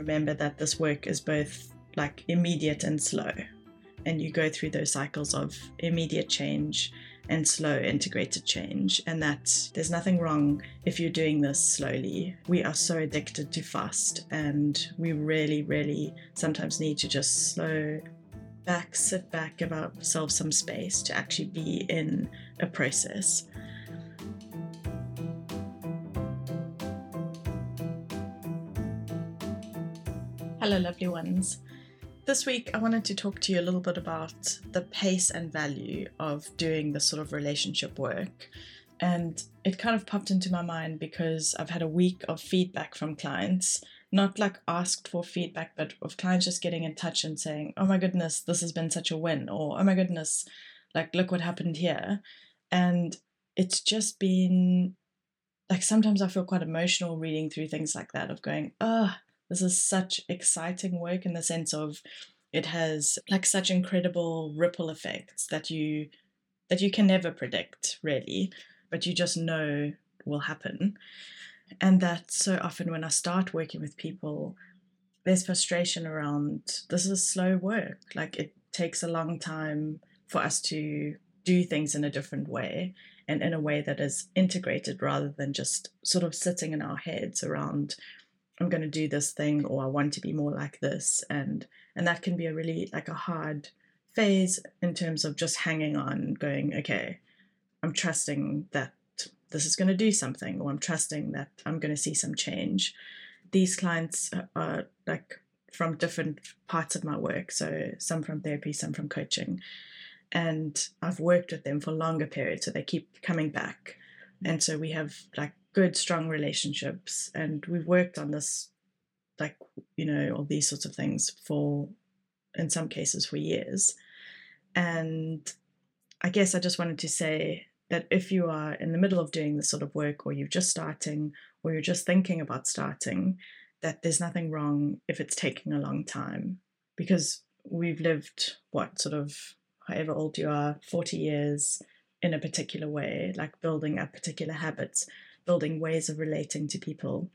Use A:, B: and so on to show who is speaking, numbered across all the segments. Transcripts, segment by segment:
A: Remember that this work is both like immediate and slow. And you go through those cycles of immediate change and slow integrated change. And that there's nothing wrong if you're doing this slowly. We are so addicted to fast, and we really, really sometimes need to just slow back, sit back, give ourselves some space to actually be in a process. Hello, lovely ones. This week, I wanted to talk to you a little bit about the pace and value of doing this sort of relationship work. And it kind of popped into my mind because I've had a week of feedback from clients, not like asked for feedback, but of clients just getting in touch and saying, oh my goodness, this has been such a win, or oh my goodness, like, look what happened here. And it's just been like sometimes I feel quite emotional reading through things like that of going, oh, this is such exciting work in the sense of it has like such incredible ripple effects that you that you can never predict really, but you just know will happen. And that so often when I start working with people, there's frustration around this is slow work. Like it takes a long time for us to do things in a different way and in a way that is integrated rather than just sort of sitting in our heads around I'm going to do this thing or I want to be more like this and and that can be a really like a hard phase in terms of just hanging on going okay I'm trusting that this is going to do something or I'm trusting that I'm going to see some change. These clients are like from different parts of my work so some from therapy some from coaching and I've worked with them for longer periods so they keep coming back and so we have like good, strong relationships. And we've worked on this, like, you know, all these sorts of things for, in some cases, for years. And I guess I just wanted to say that if you are in the middle of doing this sort of work, or you're just starting, or you're just thinking about starting, that there's nothing wrong if it's taking a long time because we've lived what sort of however old you are 40 years in a particular way like building up particular habits building ways of relating to people.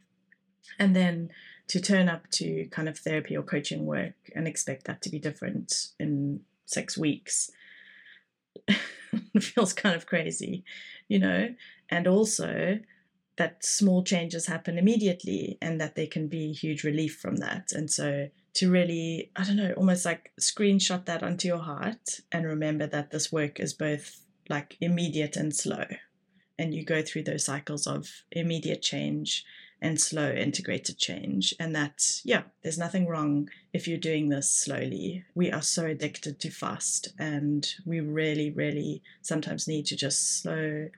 A: And then to turn up to kind of therapy or coaching work and expect that to be different in six weeks feels kind of crazy, you know? And also that small changes happen immediately and that there can be huge relief from that. And so to really, I don't know, almost like screenshot that onto your heart and remember that this work is both like immediate and slow and you go through those cycles of immediate change and slow integrated change. And that, yeah, there's nothing wrong if you're doing this slowly. We are so addicted to fast, and we really, really sometimes need to just slow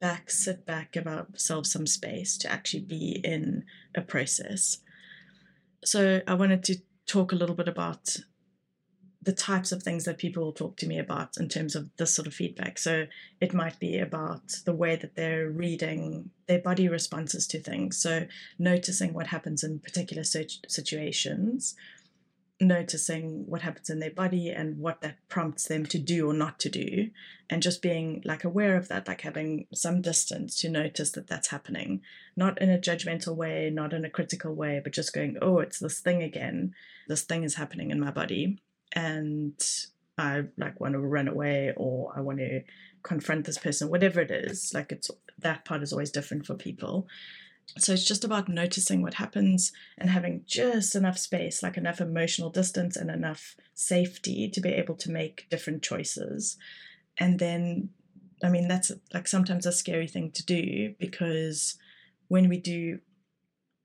A: back, sit back, give ourselves some space to actually be in a process. So, I wanted to talk a little bit about the types of things that people will talk to me about in terms of this sort of feedback. So it might be about the way that they're reading their body responses to things. So noticing what happens in particular situations, noticing what happens in their body and what that prompts them to do or not to do, and just being like aware of that, like having some distance to notice that that's happening, not in a judgmental way, not in a critical way, but just going, oh, it's this thing again. This thing is happening in my body and I like want to run away or I want to confront this person, whatever it is. Like it's that part is always different for people. So it's just about noticing what happens and having just enough space, like enough emotional distance and enough safety to be able to make different choices. And then, I mean, that's like sometimes a scary thing to do because when we do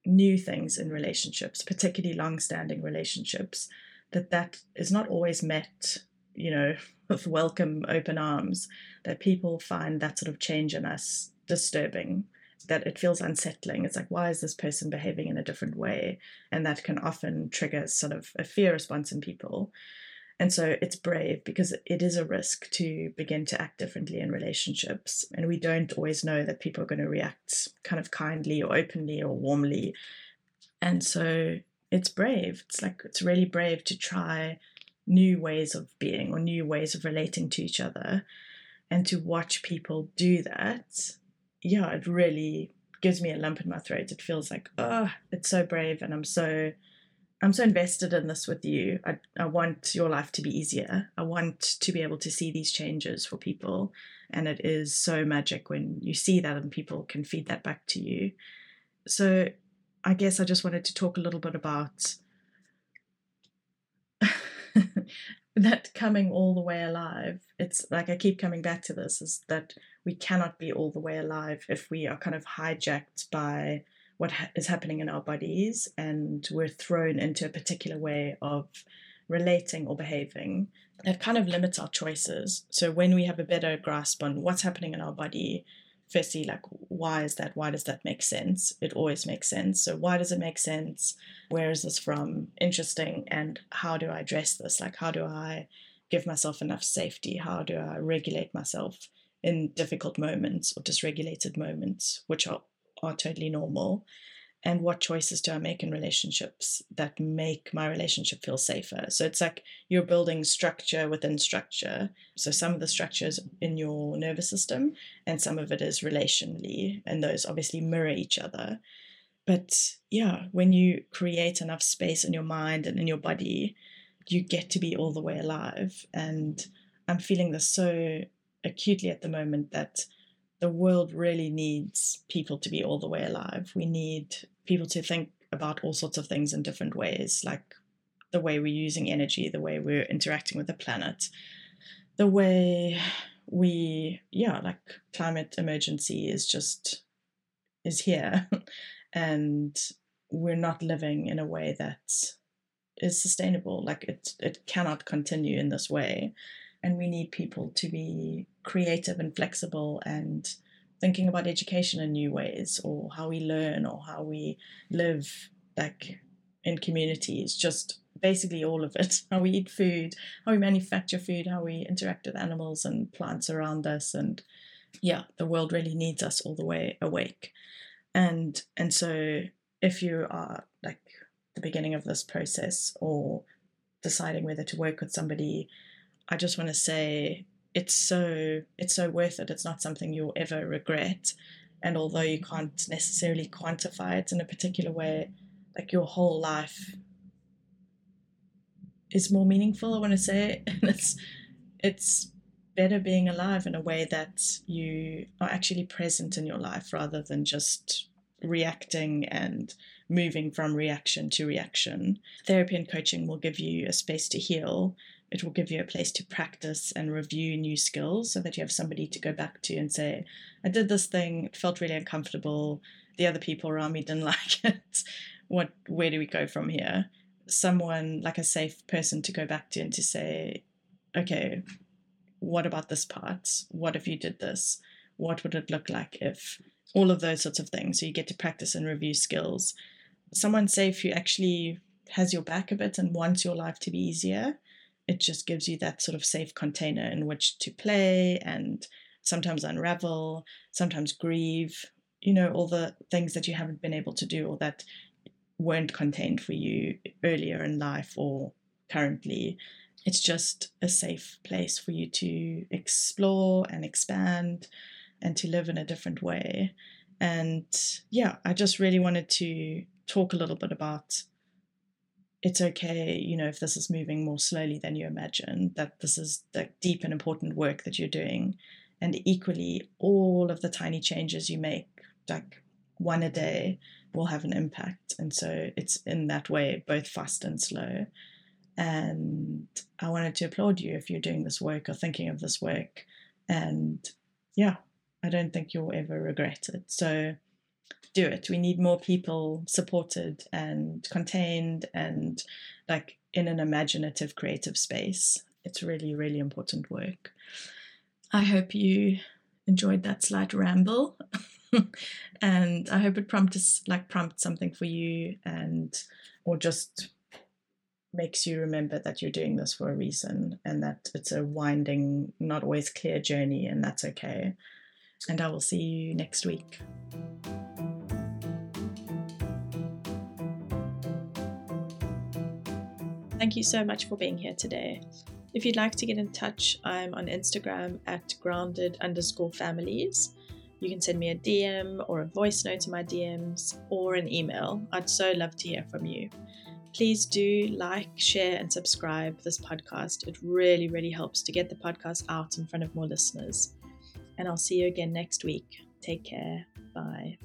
A: new things in relationships, particularly long standing relationships, that that is not always met, you know, with welcome open arms, that people find that sort of change in us disturbing, that it feels unsettling. It's like, why is this person behaving in a different way? And that can often trigger sort of a fear response in people. And so it's brave because it is a risk to begin to act differently in relationships. And we don't always know that people are going to react kind of kindly or openly or warmly. And so it's brave. It's like it's really brave to try new ways of being or new ways of relating to each other and to watch people do that. Yeah, it really gives me a lump in my throat. It feels like, oh, it's so brave and I'm so I'm so invested in this with you. I, I want your life to be easier. I want to be able to see these changes for people. And it is so magic when you see that and people can feed that back to you. So I guess I just wanted to talk a little bit about that coming all the way alive. It's like I keep coming back to this is that we cannot be all the way alive if we are kind of hijacked by what ha- is happening in our bodies and we're thrown into a particular way of relating or behaving that kind of limits our choices. So when we have a better grasp on what's happening in our body, firstly, like why is that? Why does that make sense? It always makes sense. So why does it make sense? Where is this from? Interesting. And how do I address this? Like how do I give myself enough safety? How do I regulate myself in difficult moments or dysregulated moments, which are are totally normal and what choices do I make in relationships that make my relationship feel safer? So it's like you're building structure within structure. So some of the structures in your nervous system, and some of it is relationally, and those obviously mirror each other. But yeah, when you create enough space in your mind and in your body, you get to be all the way alive. And I'm feeling this so acutely at the moment that the world really needs people to be all the way alive. We need people to think about all sorts of things in different ways, like the way we're using energy, the way we're interacting with the planet, the way we, yeah, like climate emergency is just is here, and we're not living in a way that is sustainable. Like it, it cannot continue in this way and we need people to be creative and flexible and thinking about education in new ways or how we learn or how we live like in communities just basically all of it. How we eat food how we manufacture food how we interact with animals and plants around us. And yeah the world really needs us all the way awake. And and so if you are like the beginning of this process or deciding whether to work with somebody I just want to say it's so it's so worth it. It's not something you'll ever regret. And although you can't necessarily quantify it in a particular way, like your whole life is more meaningful, I want to say. And it's it's better being alive in a way that you are actually present in your life rather than just reacting and moving from reaction to reaction. Therapy and coaching will give you a space to heal it will give you a place to practice and review new skills so that you have somebody to go back to and say, I did this thing, it felt really uncomfortable. The other people around me didn't like it. What where do we go from here? Someone like a safe person to go back to and to say, okay, what about this part? What if you did this? What would it look like if all of those sorts of things? So you get to practice and review skills. Someone safe who actually has your back a bit and wants your life to be easier it just gives you that sort of safe container in which to play and sometimes unravel, sometimes grieve, you know, all the things that you haven't been able to do or that weren't contained for you earlier in life or currently. It's just a safe place for you to explore and expand and to live in a different way. And yeah, I just really wanted to talk a little bit about it's okay, you know, if this is moving more slowly than you imagine, that this is the deep and important work that you're doing. And equally, all of the tiny changes you make, like one a day, will have an impact. And so it's in that way, both fast and slow. And I wanted to applaud you if you're doing this work or thinking of this work. And yeah, I don't think you'll ever regret it. So do it. We need more people supported and contained and like in an imaginative, creative space. It's really, really important work. I hope you enjoyed that slight ramble. and I hope it prompted like prompts something for you and or just makes you remember that you're doing this for a reason and that it's a winding, not always clear journey, and that's okay. And I will see you next week. Thank you so much for being here today. If you'd like to get in touch, I'm on Instagram at grounded underscore families. You can send me a DM or a voice note to my DMs or an email. I'd so love to hear from you. Please do like, share, and subscribe this podcast. It really, really helps to get the podcast out in front of more listeners. And I'll see you again next week. Take care. Bye.